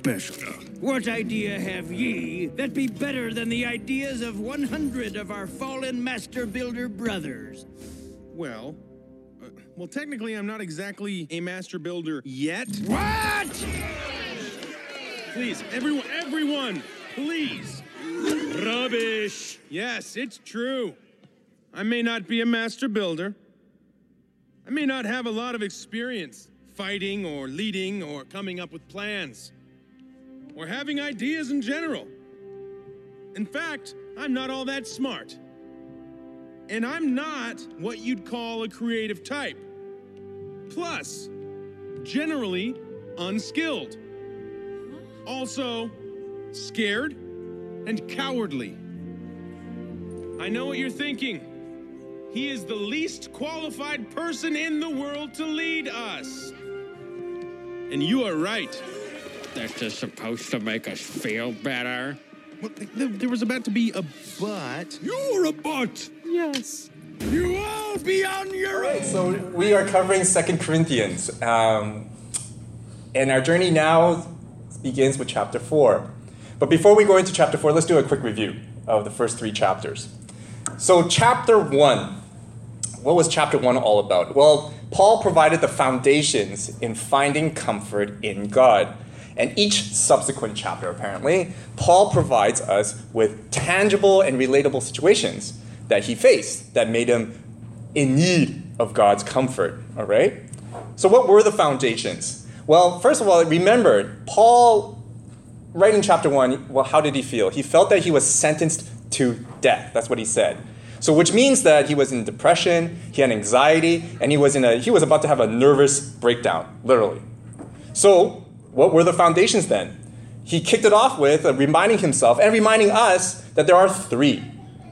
special? What idea have ye that be better than the ideas of 100 of our fallen master builder brothers? Well, uh, well, technically, I'm not exactly a master builder yet. What? Please, everyone, everyone, please. Rubbish. Yes, it's true. I may not be a master builder. I may not have a lot of experience fighting or leading or coming up with plans or having ideas in general. In fact, I'm not all that smart. And I'm not what you'd call a creative type. Plus, generally unskilled. Also, scared and cowardly. I know what you're thinking. He is the least qualified person in the world to lead us. And you are right. This is supposed to make us feel better. Well, there, there was about to be a but. You're a butt! Yes. You all be on your own! So we are covering Second Corinthians, um, and our journey now begins with chapter four. But before we go into chapter four, let's do a quick review of the first three chapters. So chapter one, what was chapter one all about? Well, Paul provided the foundations in finding comfort in God. And each subsequent chapter, apparently, Paul provides us with tangible and relatable situations that he faced that made him in need of God's comfort. All right? So, what were the foundations? Well, first of all, remember, Paul, right in chapter one, well, how did he feel? He felt that he was sentenced to death. That's what he said. So, which means that he was in depression, he had anxiety, and he was in a he was about to have a nervous breakdown, literally. So, what were the foundations then? He kicked it off with uh, reminding himself and reminding us that there are three.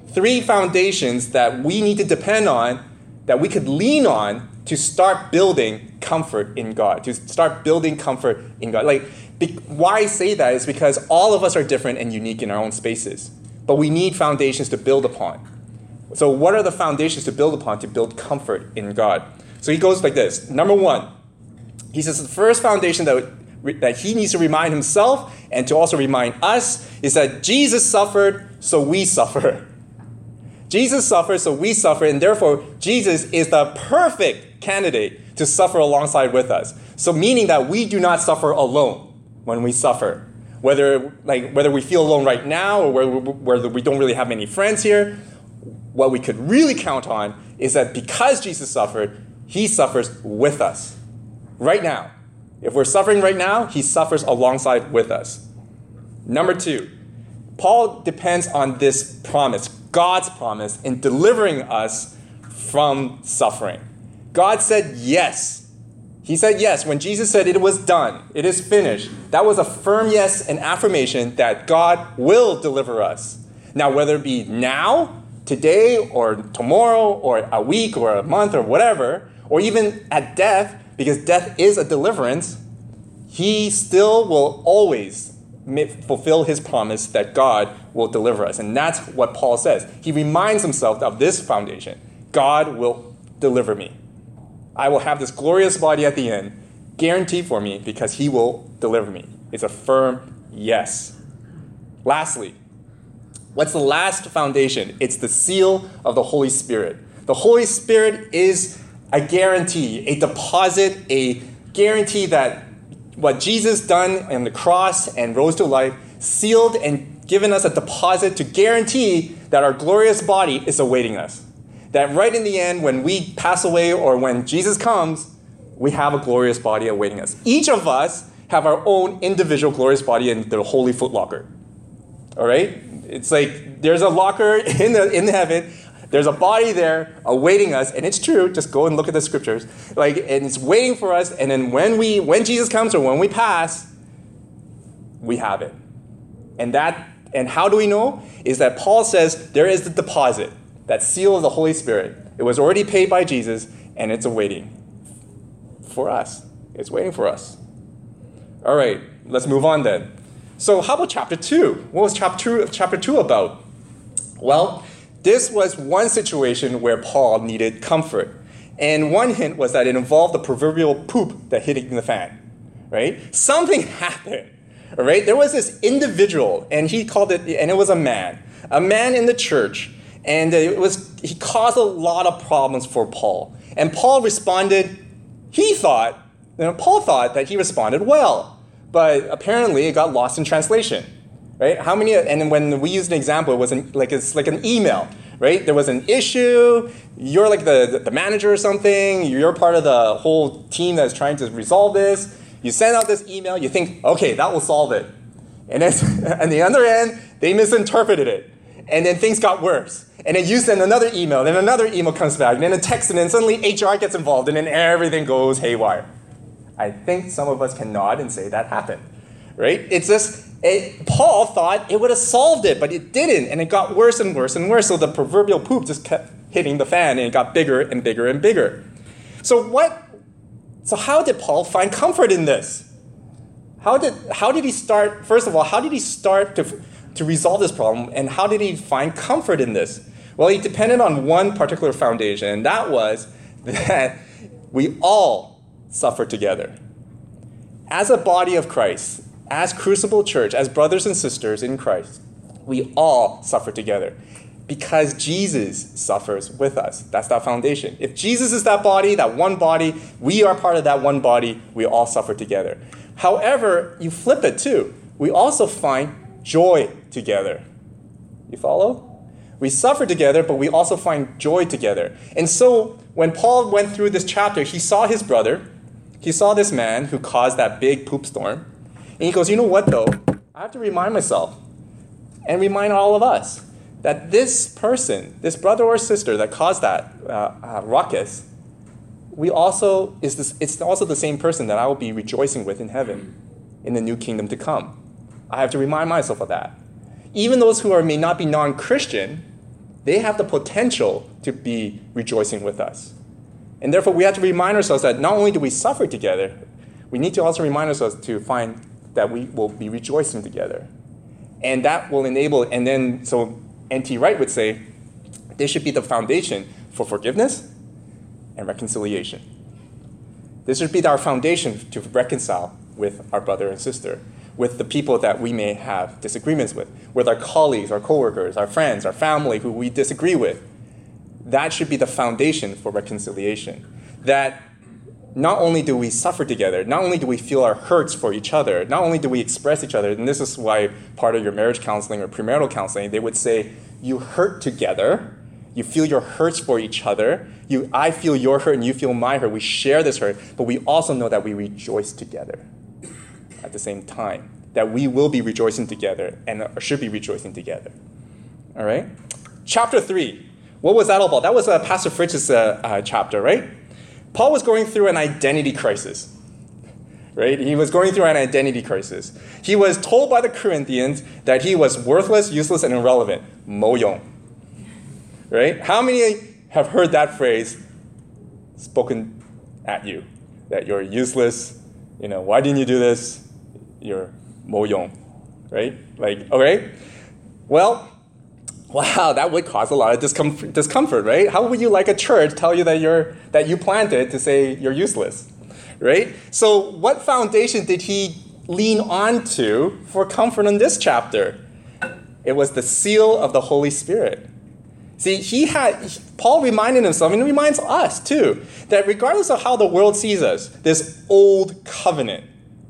Three foundations that we need to depend on, that we could lean on to start building comfort in God, to start building comfort in God. Like, be- why I say that is because all of us are different and unique in our own spaces, but we need foundations to build upon. So, what are the foundations to build upon to build comfort in God? So, he goes like this Number one, he says the first foundation that that he needs to remind himself and to also remind us is that Jesus suffered, so we suffer. Jesus suffered, so we suffer, and therefore Jesus is the perfect candidate to suffer alongside with us. So meaning that we do not suffer alone when we suffer. Whether like whether we feel alone right now or whether, we don't really have many friends here, what we could really count on is that because Jesus suffered, he suffers with us right now. If we're suffering right now, he suffers alongside with us. Number two, Paul depends on this promise, God's promise, in delivering us from suffering. God said yes. He said yes. When Jesus said it was done, it is finished, that was a firm yes and affirmation that God will deliver us. Now, whether it be now, today, or tomorrow, or a week, or a month, or whatever, or even at death, because death is a deliverance, he still will always fulfill his promise that God will deliver us. And that's what Paul says. He reminds himself of this foundation God will deliver me. I will have this glorious body at the end, guaranteed for me, because he will deliver me. It's a firm yes. Lastly, what's the last foundation? It's the seal of the Holy Spirit. The Holy Spirit is a guarantee, a deposit, a guarantee that what Jesus done on the cross and rose to life sealed and given us a deposit to guarantee that our glorious body is awaiting us. That right in the end, when we pass away or when Jesus comes, we have a glorious body awaiting us. Each of us have our own individual glorious body in the holy footlocker. All right? It's like there's a locker in the in heaven there's a body there awaiting us, and it's true. Just go and look at the scriptures. Like, and it's waiting for us. And then when we, when Jesus comes or when we pass, we have it. And that, and how do we know? Is that Paul says there is the deposit, that seal of the Holy Spirit. It was already paid by Jesus, and it's awaiting for us. It's waiting for us. All right, let's move on then. So, how about chapter two? What was chapter two, chapter two about? Well, this was one situation where Paul needed comfort. And one hint was that it involved the proverbial poop that hit in the fan, right? Something happened, right? There was this individual, and he called it, and it was a man, a man in the church, and it was he caused a lot of problems for Paul. And Paul responded, he thought, you know, Paul thought that he responded well, but apparently it got lost in translation. Right? How many? And when we used an example, it was an, like it's like an email. Right? There was an issue. You're like the, the manager or something. You're part of the whole team that's trying to resolve this. You send out this email. You think, okay, that will solve it. And then on the other end, they misinterpreted it. And then things got worse. And then you send another email, then another email comes back, and then a text, and then suddenly HR gets involved, and then everything goes haywire. I think some of us can nod and say that happened, right? It's just, it, Paul thought it would have solved it, but it didn't, and it got worse and worse and worse. So the proverbial poop just kept hitting the fan, and it got bigger and bigger and bigger. So what? So how did Paul find comfort in this? How did how did he start? First of all, how did he start to to resolve this problem, and how did he find comfort in this? Well, he depended on one particular foundation, and that was that we all suffer together. As a body of Christ, as Crucible Church, as brothers and sisters in Christ, we all suffer together because Jesus suffers with us. That's that foundation. If Jesus is that body, that one body, we are part of that one body, we all suffer together. However, you flip it too. We also find joy together. You follow? We suffer together, but we also find joy together. And so when Paul went through this chapter, he saw his brother, he saw this man who caused that big poop storm. And he goes, You know what, though? I have to remind myself and remind all of us that this person, this brother or sister that caused that uh, uh, ruckus, we also is this, it's also the same person that I will be rejoicing with in heaven in the new kingdom to come. I have to remind myself of that. Even those who are, may not be non Christian, they have the potential to be rejoicing with us. And therefore, we have to remind ourselves that not only do we suffer together, we need to also remind ourselves to find that we will be rejoicing together. And that will enable, and then, so N.T. Wright would say, this should be the foundation for forgiveness and reconciliation. This should be our foundation to reconcile with our brother and sister, with the people that we may have disagreements with, with our colleagues, our coworkers, our friends, our family who we disagree with. That should be the foundation for reconciliation. That not only do we suffer together, not only do we feel our hurts for each other, not only do we express each other, and this is why part of your marriage counseling or premarital counseling, they would say, you hurt together, you feel your hurts for each other, you, I feel your hurt and you feel my hurt, we share this hurt, but we also know that we rejoice together at the same time, that we will be rejoicing together and should be rejoicing together. All right? Chapter 3. What was that all about? That was uh, Pastor Fritz's uh, uh, chapter, right? Paul was going through an identity crisis. Right? He was going through an identity crisis. He was told by the Corinthians that he was worthless, useless, and irrelevant. Moyong. Right? How many have heard that phrase spoken at you? That you're useless, you know, why didn't you do this? You're moyong. Right? Like, okay? Well, wow, that would cause a lot of discomfort, discomfort, right? How would you like a church tell you that you're that you planted to say you're useless, right? So, what foundation did he lean onto for comfort in this chapter? It was the seal of the Holy Spirit. See, he had Paul reminded himself, and he reminds us too, that regardless of how the world sees us, this old covenant,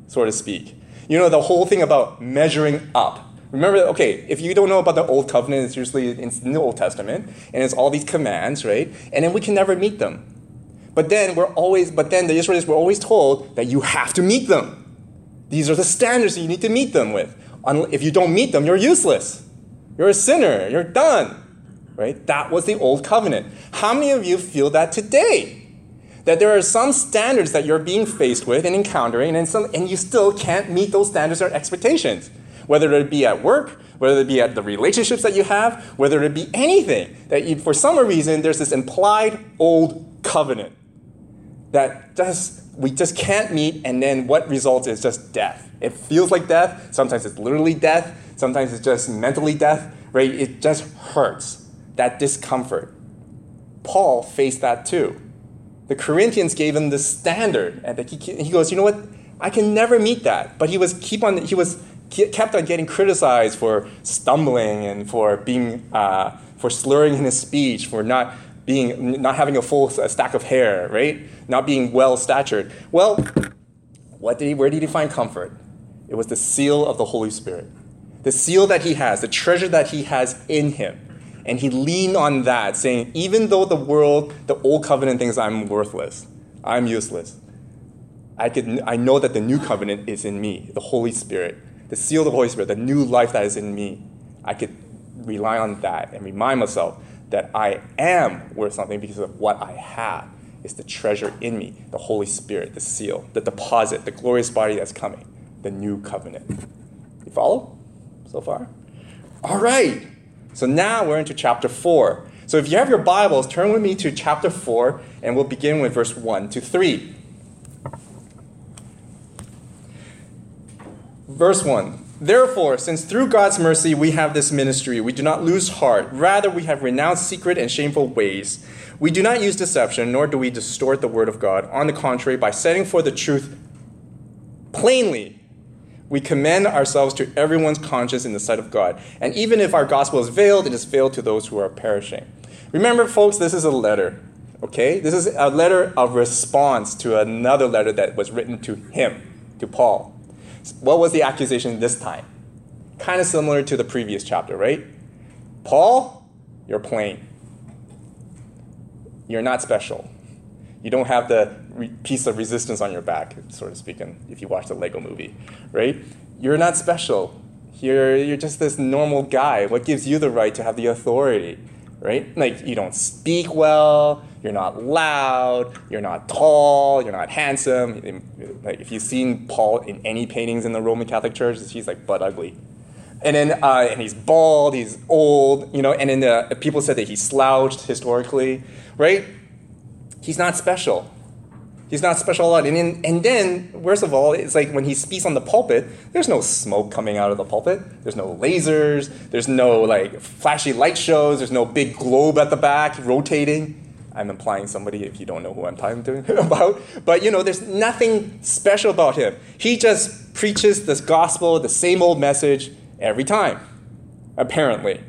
so to speak, you know, the whole thing about measuring up Remember, okay, if you don't know about the Old Covenant, it's usually in the Old Testament, and it's all these commands, right? And then we can never meet them. But then we're always, but then the Israelites were always told that you have to meet them. These are the standards that you need to meet them with. If you don't meet them, you're useless. You're a sinner. You're done. Right? That was the Old Covenant. How many of you feel that today? That there are some standards that you're being faced with and encountering, and, some, and you still can't meet those standards or expectations whether it be at work, whether it be at the relationships that you have, whether it be anything, that you, for some reason there's this implied old covenant that just we just can't meet, and then what results is just death. It feels like death. Sometimes it's literally death. Sometimes it's just mentally death. Right? It just hurts. That discomfort. Paul faced that too. The Corinthians gave him the standard, and he, he goes, you know what? I can never meet that. But he was keep on. He was kept on getting criticized for stumbling and for being uh, for slurring in his speech, for not being not having a full stack of hair, right? Not being well statured. Well, what did he, where did he find comfort? It was the seal of the Holy Spirit, the seal that he has, the treasure that he has in him. And he leaned on that, saying, even though the world, the old covenant thinks I'm worthless, I'm useless, I, could, I know that the new covenant is in me, the Holy Spirit, the seal of the Holy Spirit, the new life that is in me. I could rely on that and remind myself that I am worth something because of what I have. It's the treasure in me, the Holy Spirit, the seal, the deposit, the glorious body that's coming, the new covenant. You follow so far? All right. So now we're into chapter 4. So if you have your Bibles, turn with me to chapter 4, and we'll begin with verse 1 to 3. Verse 1 Therefore, since through God's mercy we have this ministry, we do not lose heart. Rather, we have renounced secret and shameful ways. We do not use deception, nor do we distort the word of God. On the contrary, by setting forth the truth plainly, we commend ourselves to everyone's conscience in the sight of God. And even if our gospel is veiled, it is veiled to those who are perishing. Remember, folks, this is a letter, okay? This is a letter of response to another letter that was written to him, to Paul. What was the accusation this time? Kind of similar to the previous chapter, right? Paul, you're plain. You're not special. You don't have the re- piece of resistance on your back, sort of speaking, if you watch the Lego movie, right? You're not special. You're, you're just this normal guy. What gives you the right to have the authority, right? Like, you don't speak well, you're not loud, you're not tall, you're not handsome. Like, if you've seen Paul in any paintings in the Roman Catholic Church, he's like butt ugly. And then, uh, and he's bald, he's old, you know, and then the, people said that he slouched historically, right? He's not special. He's not special at all. And, in, and then, worst of all, it's like when he speaks on the pulpit, there's no smoke coming out of the pulpit. There's no lasers. There's no like flashy light shows. There's no big globe at the back rotating. I'm implying somebody if you don't know who I'm talking to about. But you know, there's nothing special about him. He just preaches this gospel, the same old message every time, apparently.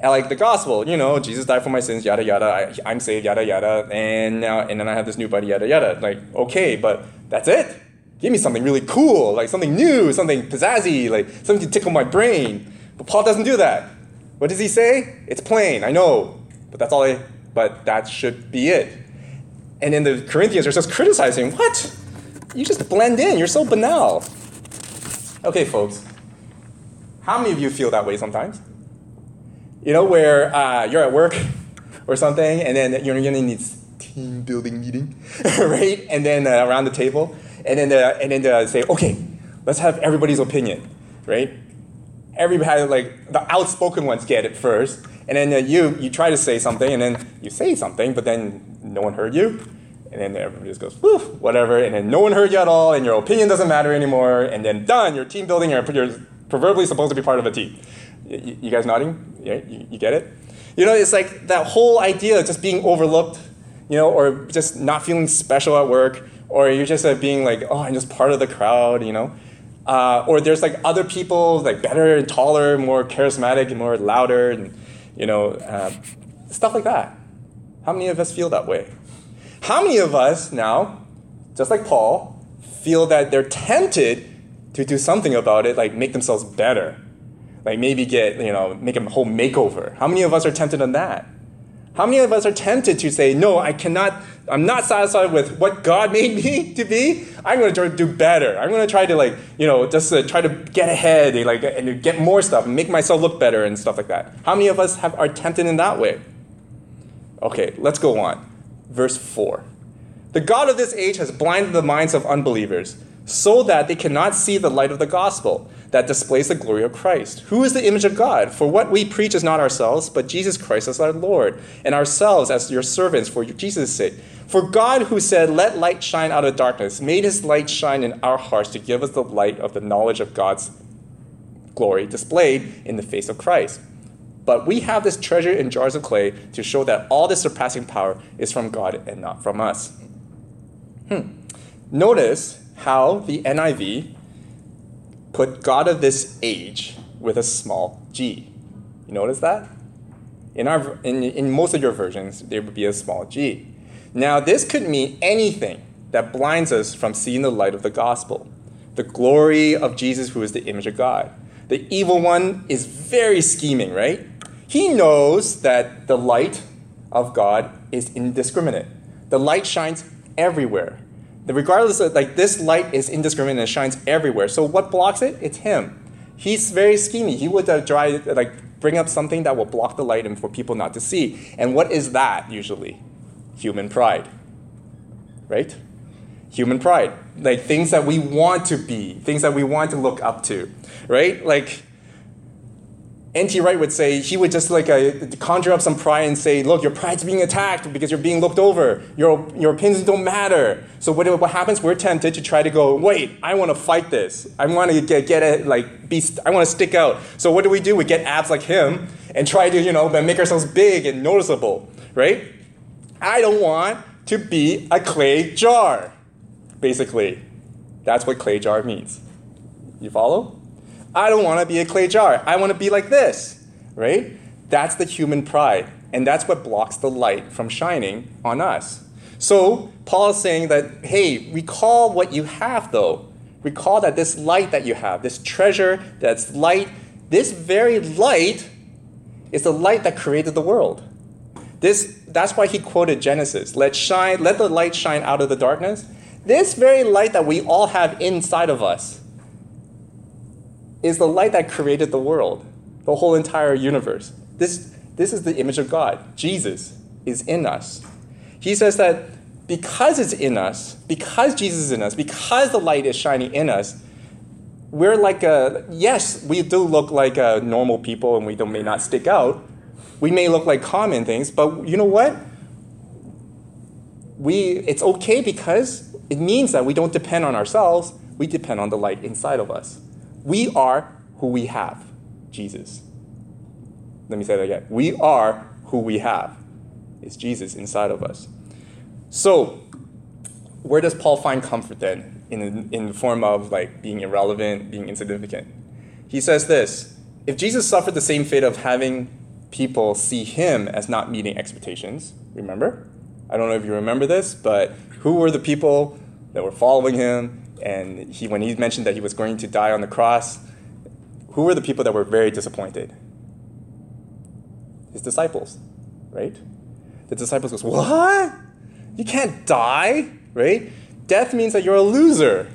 And like the gospel, you know, Jesus died for my sins, yada yada. I, am saved, yada yada. And now, and then I have this new buddy, yada yada. Like, okay, but that's it. Give me something really cool, like something new, something pizzazzy, like something to tickle my brain. But Paul doesn't do that. What does he say? It's plain, I know, but that's all I. But that should be it. And then the Corinthians are just criticizing, what? You just blend in. You're so banal. Okay, folks. How many of you feel that way sometimes? You know, where uh, you're at work or something, and then you're to need team building meeting, right? And then uh, around the table, and then uh, and then uh, say, okay, let's have everybody's opinion, right? Everybody, like the outspoken ones, get it first, and then uh, you you try to say something, and then you say something, but then no one heard you, and then everybody just goes, whew, whatever, and then no one heard you at all, and your opinion doesn't matter anymore, and then done, you're team building, you're, you're proverbially supposed to be part of a team. You, you guys nodding? Yeah, you, you get it? You know, it's like that whole idea of just being overlooked, you know, or just not feeling special at work, or you're just uh, being like, oh, I'm just part of the crowd, you know? Uh, or there's like other people like better and taller, more charismatic and more louder, and you know, uh, stuff like that. How many of us feel that way? How many of us now, just like Paul, feel that they're tempted to do something about it, like make themselves better? like maybe get you know make a whole makeover how many of us are tempted on that how many of us are tempted to say no i cannot i'm not satisfied with what god made me to be. I'm going to try to do better. I'm going to try to like you know just uh, try to get ahead and like and get more stuff and make myself look better and stuff like that. How many of us have, are tempted in that way? Okay let's go on. Verse 4 the god of this age has blinded the minds of unbelievers so that they cannot see the light of the gospel that displays the glory of Christ. Who is the image of God? For what we preach is not ourselves, but Jesus Christ as our Lord, and ourselves as your servants for Jesus' sake. For God, who said, Let light shine out of darkness, made his light shine in our hearts to give us the light of the knowledge of God's glory displayed in the face of Christ. But we have this treasure in jars of clay to show that all this surpassing power is from God and not from us. Hmm. Notice how the NIV put God of this age with a small g. You notice that? In, our, in, in most of your versions, there would be a small g. Now, this could mean anything that blinds us from seeing the light of the gospel, the glory of Jesus, who is the image of God. The evil one is very scheming, right? He knows that the light of God is indiscriminate. The light shines everywhere. Regardless of, like, this light is indiscriminate and shines everywhere. So what blocks it? It's him. He's very scheming. He would uh, try, like, bring up something that will block the light and for people not to see. And what is that usually? Human pride, right? Human pride. Like things that we want to be, things that we want to look up to, right? Like, N.T. Wright would say he would just like uh, conjure up some pride and say, "Look, your pride's being attacked because you're being looked over. Your your opinions don't matter." So what, what happens? We're tempted to try to go, "Wait, I want to fight this. I want to get get it like be. I want to stick out." So what do we do? We get abs like him and try to you know make ourselves big and noticeable, right? I don't want to be a clay jar. Basically, that's what clay jar means. You follow? I don't want to be a clay jar. I want to be like this, right? That's the human pride. And that's what blocks the light from shining on us. So, Paul is saying that, hey, recall what you have, though. Recall that this light that you have, this treasure that's light, this very light is the light that created the world. This, that's why he quoted Genesis. Let shine, let the light shine out of the darkness. This very light that we all have inside of us is the light that created the world, the whole entire universe. This, this is the image of God. Jesus is in us. He says that because it's in us, because Jesus is in us, because the light is shining in us, we're like a, yes, we do look like a normal people and we may not stick out. We may look like common things, but you know what? We, it's okay because it means that we don't depend on ourselves, we depend on the light inside of us. We are who we have, Jesus. Let me say that again. We are who we have. It's Jesus inside of us. So, where does Paul find comfort then in, in the form of like being irrelevant, being insignificant? He says this if Jesus suffered the same fate of having people see him as not meeting expectations, remember? I don't know if you remember this, but who were the people that were following him? And he, when he mentioned that he was going to die on the cross, who were the people that were very disappointed? His disciples, right? The disciples goes, "What? You can't die, right? Death means that you're a loser,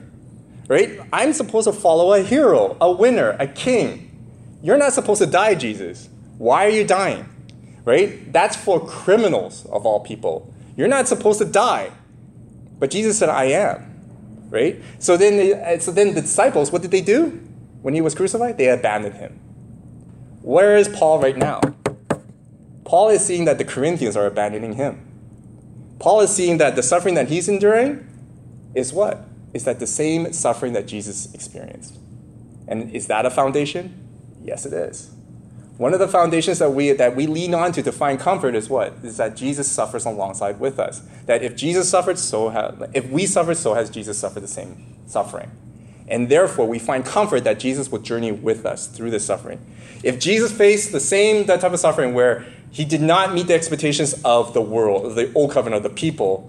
right? I'm supposed to follow a hero, a winner, a king. You're not supposed to die, Jesus. Why are you dying? Right? That's for criminals of all people. You're not supposed to die. But Jesus said, I am. Right? So then, the, uh, so then the disciples, what did they do? When he was crucified, they abandoned him. Where is Paul right now? Paul is seeing that the Corinthians are abandoning him. Paul is seeing that the suffering that he's enduring is what? Is that the same suffering that Jesus experienced? And is that a foundation? Yes, it is. One of the foundations that we, that we lean on to find comfort is what? Is that Jesus suffers alongside with us. That if Jesus suffered, so if we suffered, so has Jesus suffered the same suffering. And therefore, we find comfort that Jesus will journey with us through this suffering. If Jesus faced the same that type of suffering where he did not meet the expectations of the world, the old covenant, of the people,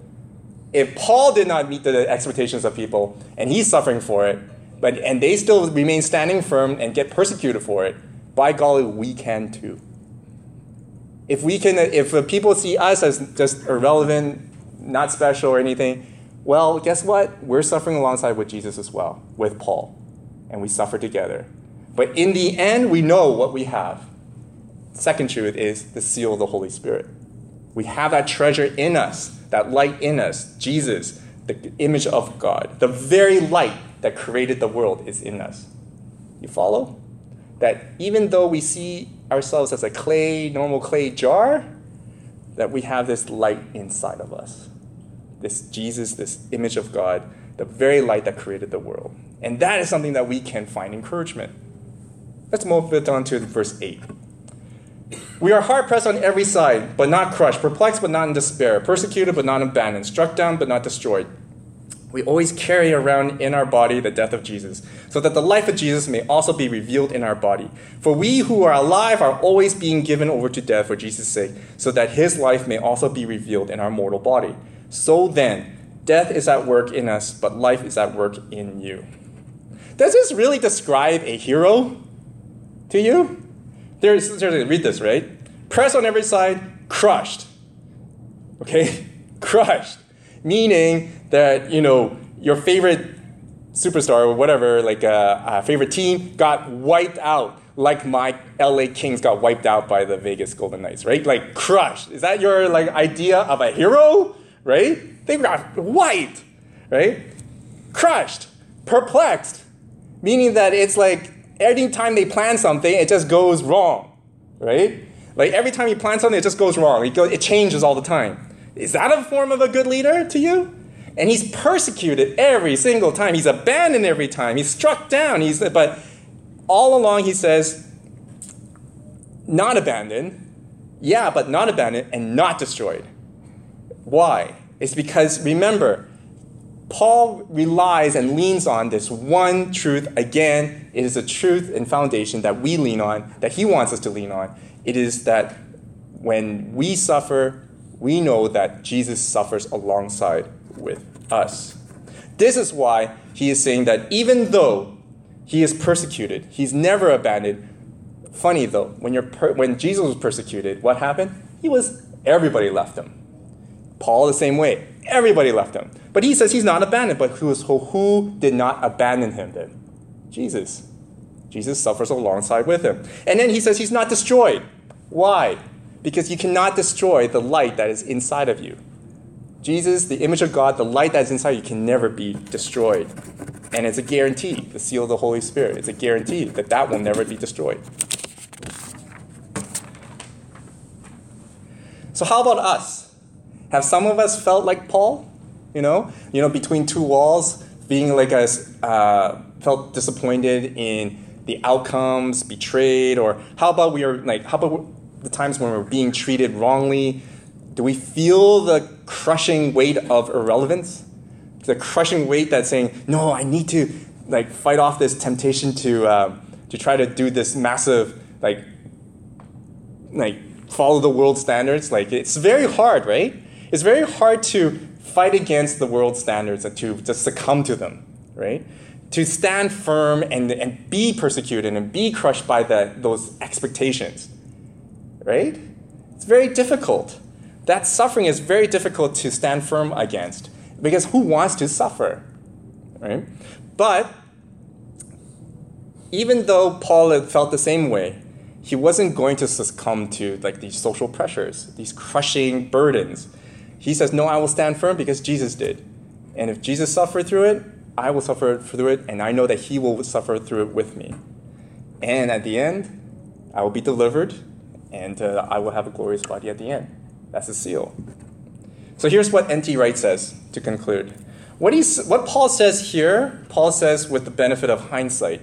if Paul did not meet the expectations of people and he's suffering for it, but and they still remain standing firm and get persecuted for it, by golly, we can too. If we can, if people see us as just irrelevant, not special or anything, well, guess what? We're suffering alongside with Jesus as well, with Paul, and we suffer together. But in the end, we know what we have. Second truth is the seal of the Holy Spirit. We have that treasure in us, that light in us, Jesus, the image of God. The very light that created the world is in us. You follow? That even though we see ourselves as a clay, normal clay jar, that we have this light inside of us. This Jesus, this image of God, the very light that created the world. And that is something that we can find encouragement. Let's move it on to verse 8. We are hard pressed on every side, but not crushed, perplexed, but not in despair, persecuted, but not abandoned, struck down, but not destroyed. We always carry around in our body the death of Jesus, so that the life of Jesus may also be revealed in our body. For we who are alive are always being given over to death for Jesus' sake, so that his life may also be revealed in our mortal body. So then, death is at work in us, but life is at work in you. Does this really describe a hero to you? There's, seriously, read this, right? Pressed on every side, crushed. Okay? crushed. Meaning that, you know, your favorite superstar or whatever, like a, uh, a favorite team, got wiped out like my LA Kings got wiped out by the Vegas Golden Knights, right? Like crushed. Is that your like idea of a hero, right? They got wiped, right? Crushed, perplexed, meaning that it's like every time they plan something, it just goes wrong, right? Like every time you plan something, it just goes wrong. It, goes, it changes all the time. Is that a form of a good leader to you? And he's persecuted every single time. He's abandoned every time. He's struck down. He's, but all along he says, not abandoned. Yeah, but not abandoned and not destroyed. Why? It's because, remember, Paul relies and leans on this one truth. Again, it is a truth and foundation that we lean on, that he wants us to lean on. It is that when we suffer, we know that Jesus suffers alongside with us. This is why he is saying that even though he is persecuted, he's never abandoned. Funny though, when, you're per- when Jesus was persecuted, what happened? He was, everybody left him. Paul the same way, everybody left him. But he says he's not abandoned, but who, is, who did not abandon him then? Jesus. Jesus suffers alongside with him. And then he says he's not destroyed. Why? Because you cannot destroy the light that is inside of you. Jesus, the image of God, the light that is inside you can never be destroyed. And it's a guarantee, the seal of the Holy Spirit. It's a guarantee that that will never be destroyed. So how about us? Have some of us felt like Paul? You know, you know, between two walls, being like us, uh, felt disappointed in the outcomes, betrayed, or how about we are like, how about the times when we're being treated wrongly, do we feel the crushing weight of irrelevance? The crushing weight that's saying, no, I need to like fight off this temptation to uh, to try to do this massive like like follow the world standards. Like it's very hard, right? It's very hard to fight against the world standards and to just succumb to them, right? To stand firm and, and be persecuted and be crushed by the, those expectations, right? It's very difficult that suffering is very difficult to stand firm against because who wants to suffer? Right? But even though Paul felt the same way, he wasn't going to succumb to like these social pressures, these crushing burdens. He says, "No, I will stand firm because Jesus did. And if Jesus suffered through it, I will suffer through it, and I know that he will suffer through it with me. And at the end, I will be delivered, and uh, I will have a glorious body at the end." That's a seal. So here's what N.T. Wright says to conclude. What, he's, what Paul says here, Paul says with the benefit of hindsight.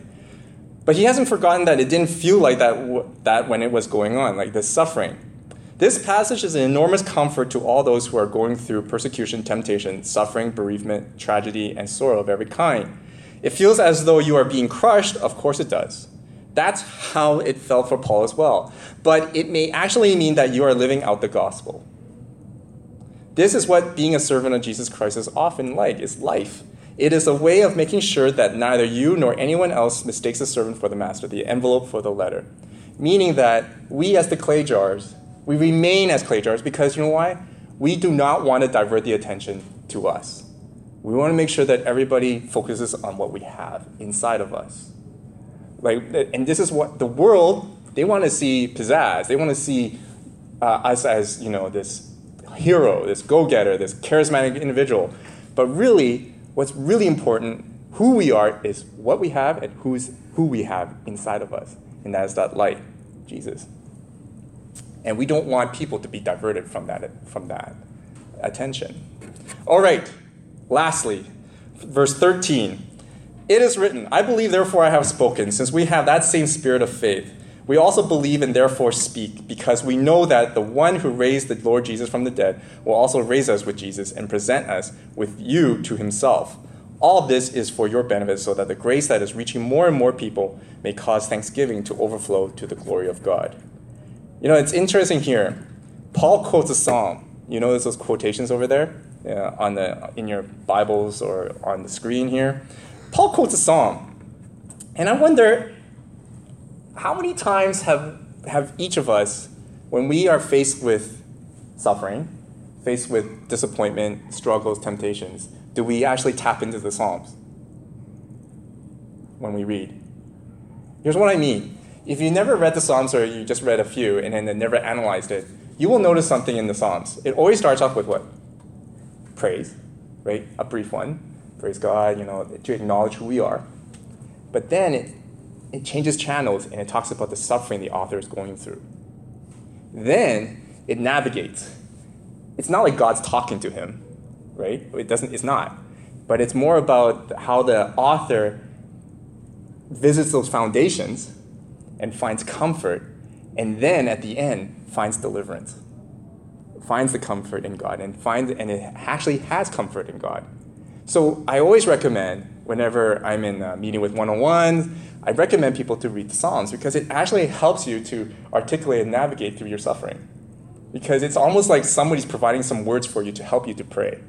But he hasn't forgotten that it didn't feel like that, that when it was going on, like this suffering. This passage is an enormous comfort to all those who are going through persecution, temptation, suffering, bereavement, tragedy, and sorrow of every kind. It feels as though you are being crushed, of course it does. That's how it felt for Paul as well. But it may actually mean that you are living out the gospel. This is what being a servant of Jesus Christ is often like, is life. It is a way of making sure that neither you nor anyone else mistakes the servant for the master, the envelope for the letter. Meaning that we as the clay jars, we remain as clay jars because you know why? We do not want to divert the attention to us. We want to make sure that everybody focuses on what we have inside of us. Like, and this is what the world they want to see pizzazz. They want to see uh, us as you know this hero, this go-getter, this charismatic individual. But really, what's really important, who we are, is what we have and who's who we have inside of us, and that is that light, Jesus. And we don't want people to be diverted from that from that attention. All right. Lastly, verse 13. It is written, I believe, therefore I have spoken, since we have that same spirit of faith. We also believe and therefore speak because we know that the one who raised the Lord Jesus from the dead will also raise us with Jesus and present us with you to himself. All this is for your benefit so that the grace that is reaching more and more people may cause thanksgiving to overflow to the glory of God. You know, it's interesting here. Paul quotes a psalm. You notice those quotations over there uh, on the, in your Bibles or on the screen here? Paul quotes a psalm. And I wonder how many times have, have each of us, when we are faced with suffering, faced with disappointment, struggles, temptations, do we actually tap into the Psalms when we read? Here's what I mean. If you never read the Psalms or you just read a few and then never analyzed it, you will notice something in the Psalms. It always starts off with what? Praise, right? A brief one. Praise God, you know, to acknowledge who we are. But then it it changes channels and it talks about the suffering the author is going through. Then it navigates. It's not like God's talking to him, right? It doesn't, it's not. But it's more about how the author visits those foundations and finds comfort, and then at the end finds deliverance. Finds the comfort in God and finds and it actually has comfort in God. So I always recommend whenever I'm in a meeting with one-on-ones, I recommend people to read the Psalms because it actually helps you to articulate and navigate through your suffering. Because it's almost like somebody's providing some words for you to help you to pray.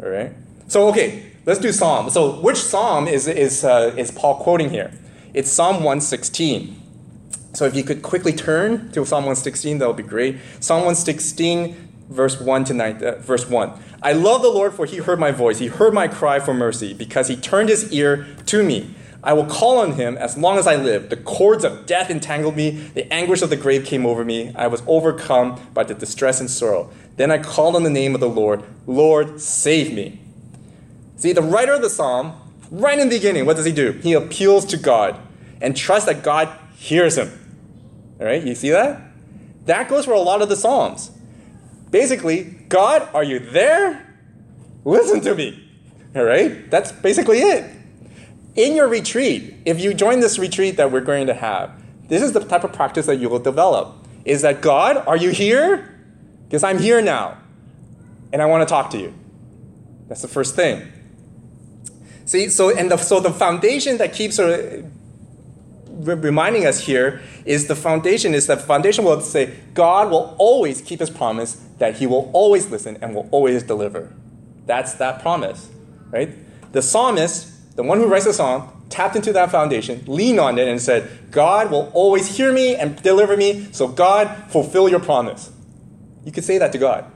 All right? So, okay, let's do Psalm. So, which Psalm is, is, uh, is Paul quoting here? It's Psalm 116. So, if you could quickly turn to Psalm 116, that would be great. Psalm 116, verse 1 to 9, uh, verse 1. I love the Lord, for he heard my voice. He heard my cry for mercy, because he turned his ear to me. I will call on him as long as I live. The cords of death entangled me. The anguish of the grave came over me. I was overcome by the distress and sorrow. Then I called on the name of the Lord. Lord, save me. See, the writer of the psalm, right in the beginning, what does he do? He appeals to God and trusts that God hears him. All right, you see that? That goes for a lot of the psalms. Basically, God, are you there? Listen to me. All right, that's basically it in your retreat, if you join this retreat that we're going to have, this is the type of practice that you will develop. Is that God, are you here? Because I'm here now. And I want to talk to you. That's the first thing. See, so and the, so the foundation that keeps uh, uh, reminding us here is the foundation is that foundation will say God will always keep his promise that he will always listen and will always deliver. That's that promise, right? The psalmist the one who writes the song, tapped into that foundation, leaned on it, and said, God will always hear me and deliver me, so God, fulfill your promise. You could say that to God.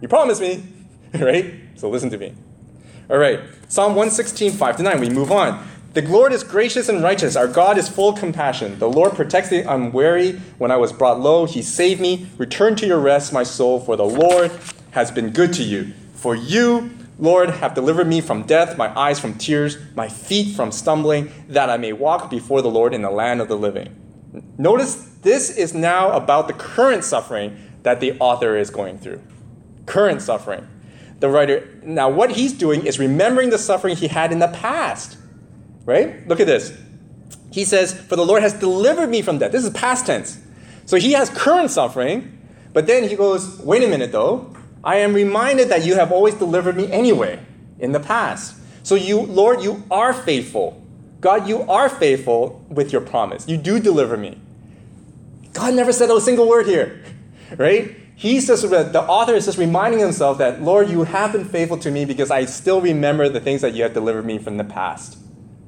You promised me, right? So listen to me. All right, Psalm 116, 5 to 9, we move on. The Lord is gracious and righteous. Our God is full of compassion. The Lord protects the unwary. When I was brought low, he saved me. Return to your rest, my soul, for the Lord has been good to you. For you Lord, have delivered me from death, my eyes from tears, my feet from stumbling, that I may walk before the Lord in the land of the living. Notice this is now about the current suffering that the author is going through. Current suffering. The writer, now what he's doing is remembering the suffering he had in the past. Right? Look at this. He says, For the Lord has delivered me from death. This is past tense. So he has current suffering, but then he goes, Wait a minute though. I am reminded that you have always delivered me anyway in the past. So you, Lord, you are faithful. God, you are faithful with your promise. You do deliver me. God never said a single word here, right? He's just, the author is just reminding himself that, Lord, you have been faithful to me because I still remember the things that you have delivered me from the past,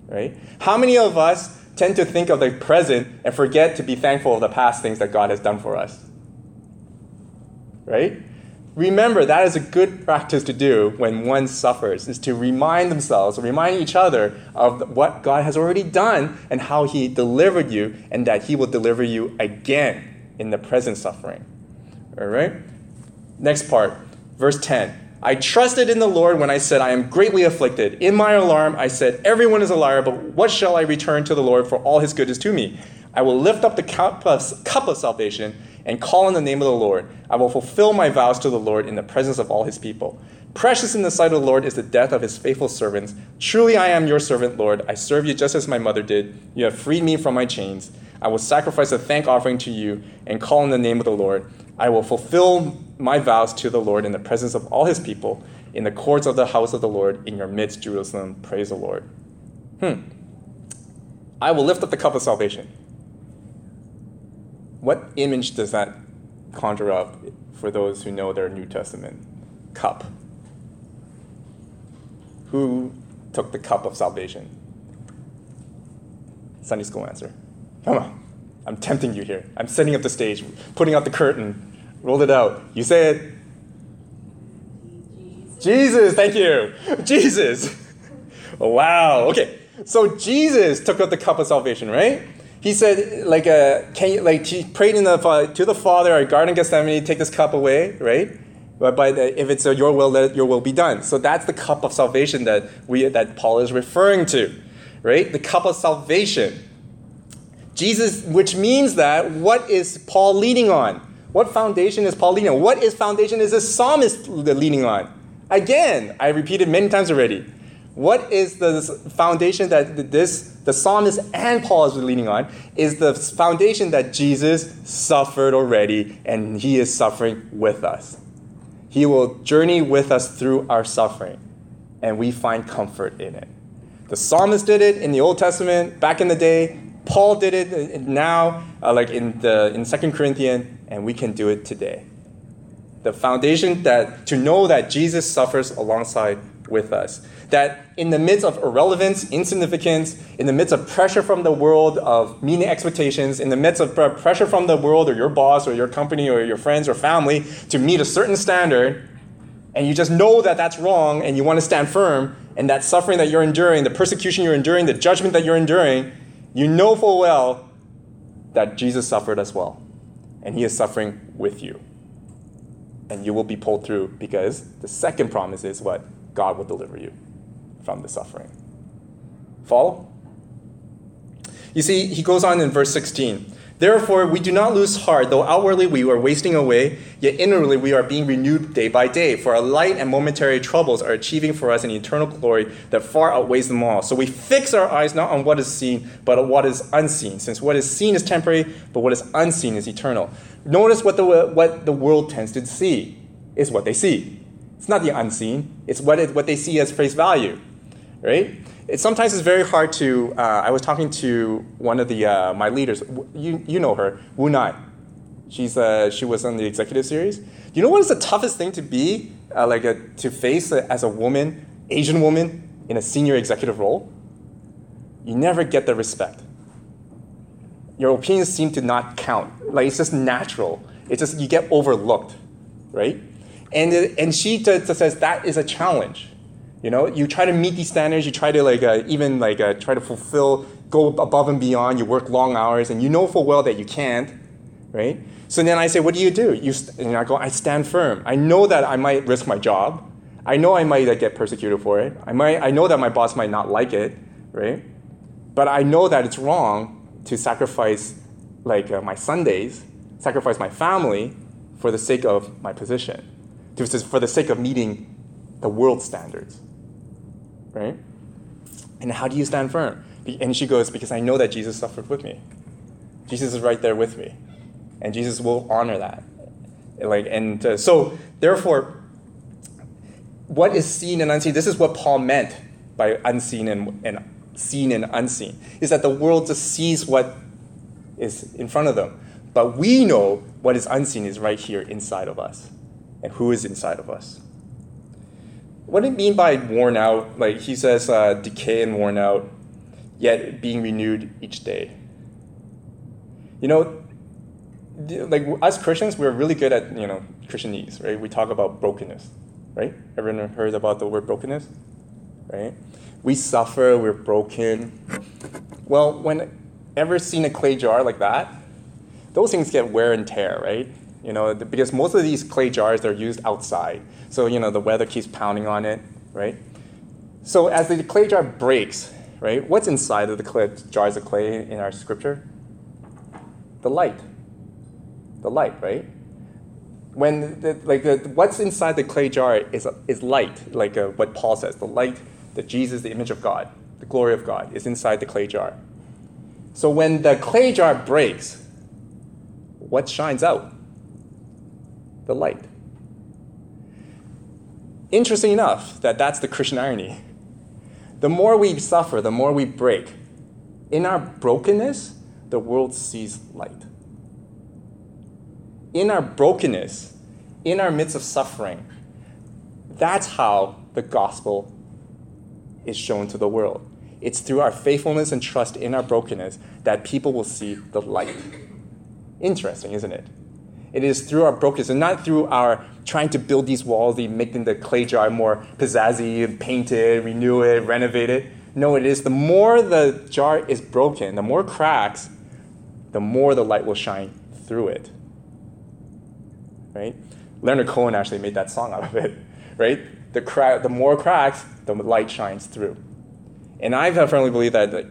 right? How many of us tend to think of the present and forget to be thankful of the past things that God has done for us? Right? remember that is a good practice to do when one suffers is to remind themselves remind each other of what god has already done and how he delivered you and that he will deliver you again in the present suffering all right next part verse 10 i trusted in the lord when i said i am greatly afflicted in my alarm i said everyone is a liar but what shall i return to the lord for all his goodness to me i will lift up the cup of, cup of salvation and call on the name of the Lord. I will fulfill my vows to the Lord in the presence of all his people. Precious in the sight of the Lord is the death of his faithful servants. Truly I am your servant, Lord. I serve you just as my mother did. You have freed me from my chains. I will sacrifice a thank offering to you and call on the name of the Lord. I will fulfill my vows to the Lord in the presence of all his people, in the courts of the house of the Lord, in your midst, Jerusalem. Praise the Lord. Hmm. I will lift up the cup of salvation. What image does that conjure up for those who know their New Testament? Cup. Who took the cup of salvation? Sunday school answer. Come on. I'm tempting you here. I'm setting up the stage, putting out the curtain. Roll it out. You say it. Jesus, thank you. Jesus. wow. Okay. So Jesus took up the cup of salvation, right? He said, like, uh, can you, like, he prayed the, to the Father, our Garden Gethsemane, take this cup away, right? But the, if it's your will, let your will be done. So that's the cup of salvation that we that Paul is referring to, right? The cup of salvation. Jesus, which means that what is Paul leaning on? What foundation is Paul leaning on? What is foundation is the psalmist leaning on? Again, I repeated many times already. What is the foundation that this the psalmist and Paul is leaning on? Is the foundation that Jesus suffered already and he is suffering with us. He will journey with us through our suffering, and we find comfort in it. The psalmist did it in the Old Testament back in the day. Paul did it now, uh, like in the in Second Corinthians, and we can do it today. The foundation that to know that Jesus suffers alongside with us. That in the midst of irrelevance, insignificance, in the midst of pressure from the world of meeting expectations, in the midst of pressure from the world or your boss or your company or your friends or family to meet a certain standard, and you just know that that's wrong and you want to stand firm, and that suffering that you're enduring, the persecution you're enduring, the judgment that you're enduring, you know full well that Jesus suffered as well, and he is suffering with you. And you will be pulled through because the second promise is what? God will deliver you from the suffering. Follow? You see, he goes on in verse 16. Therefore, we do not lose heart, though outwardly we are wasting away, yet inwardly we are being renewed day by day. For our light and momentary troubles are achieving for us an eternal glory that far outweighs them all. So we fix our eyes not on what is seen, but on what is unseen, since what is seen is temporary, but what is unseen is eternal. Notice what the, what the world tends to see is what they see. It's not the unseen, it's what, it, what they see as face value, right? It, sometimes it's very hard to. Uh, I was talking to one of the uh, my leaders. You, you know her, Wu Nai. She's uh, she was on the executive series. You know what is the toughest thing to be uh, like a, to face as a woman, Asian woman in a senior executive role? You never get the respect. Your opinions seem to not count. Like it's just natural. It's just you get overlooked, right? And, and she t- t- says that is a challenge. You know, you try to meet these standards, you try to like uh, even like uh, try to fulfill, go above and beyond. You work long hours, and you know full well that you can't, right? So then I say, what do you do? You st- and I go, I stand firm. I know that I might risk my job. I know I might uh, get persecuted for it. I might, I know that my boss might not like it, right? But I know that it's wrong to sacrifice like uh, my Sundays, sacrifice my family for the sake of my position for the sake of meeting the world standards. Right? And how do you stand firm? And she goes, Because I know that Jesus suffered with me. Jesus is right there with me. And Jesus will honor that. Like, and uh, so, therefore, what is seen and unseen, this is what Paul meant by unseen and, and seen and unseen, is that the world just sees what is in front of them. But we know what is unseen is right here inside of us and who is inside of us. What do you mean by worn out? Like he says, uh, decay and worn out, yet being renewed each day. You know, like us Christians, we're really good at you know Christianese, right? We talk about brokenness, right? Everyone heard about the word brokenness, right? We suffer, we're broken. Well, when ever seen a clay jar like that, those things get wear and tear, right? You know, because most of these clay jars are used outside. So, you know, the weather keeps pounding on it, right? So as the clay jar breaks, right, what's inside of the clay, jars of clay in our scripture? The light. The light, right? When the, like the, what's inside the clay jar is, is light, like uh, what Paul says, the light, that Jesus, the image of God, the glory of God is inside the clay jar. So when the clay jar breaks, what shines out? The light. Interesting enough that that's the Christian irony. The more we suffer, the more we break. In our brokenness, the world sees light. In our brokenness, in our midst of suffering, that's how the gospel is shown to the world. It's through our faithfulness and trust in our brokenness that people will see the light. Interesting, isn't it? It is through our brokenness and not through our trying to build these walls, making the clay jar more pizzazzy, paint it, renew it, renovate it. No, it is the more the jar is broken, the more cracks, the more the light will shine through it. Right? Leonard Cohen actually made that song out of it. Right? The, crack, the more cracks, the light shines through. And I firmly believe that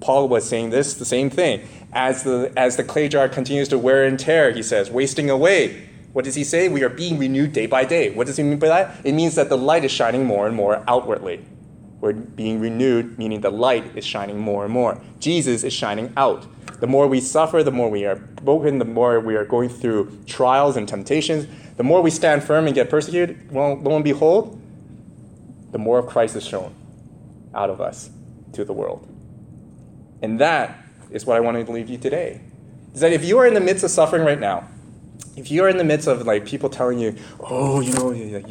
Paul was saying this, the same thing. As the, as the clay jar continues to wear and tear, he says, wasting away. What does he say? We are being renewed day by day. What does he mean by that? It means that the light is shining more and more outwardly. We're being renewed, meaning the light is shining more and more. Jesus is shining out. The more we suffer, the more we are broken, the more we are going through trials and temptations, the more we stand firm and get persecuted, well, lo and behold, the more of Christ is shown out of us to the world. And that is what I want to leave you today. Is that if you are in the midst of suffering right now, if you are in the midst of like people telling you, oh, you know, you,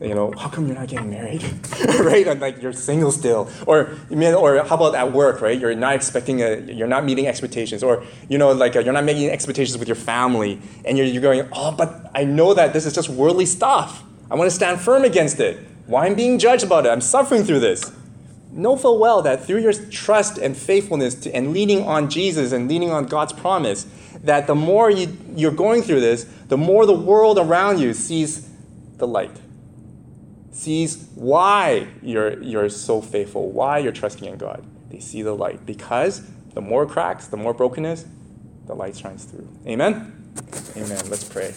you know, how come you're not getting married, right? And like you're single still, or or how about at work, right? You're not expecting a, you're not meeting expectations, or you know, like uh, you're not making expectations with your family, and you're, you're going, oh, but I know that this is just worldly stuff. I want to stand firm against it. Why am I'm being judged about it? I'm suffering through this know full well that through your trust and faithfulness to, and leaning on Jesus and leaning on God's promise, that the more you, you're going through this, the more the world around you sees the light, sees why you're, you're so faithful, why you're trusting in God. They see the light because the more cracks, the more brokenness, the light shines through. Amen? Amen. Let's pray.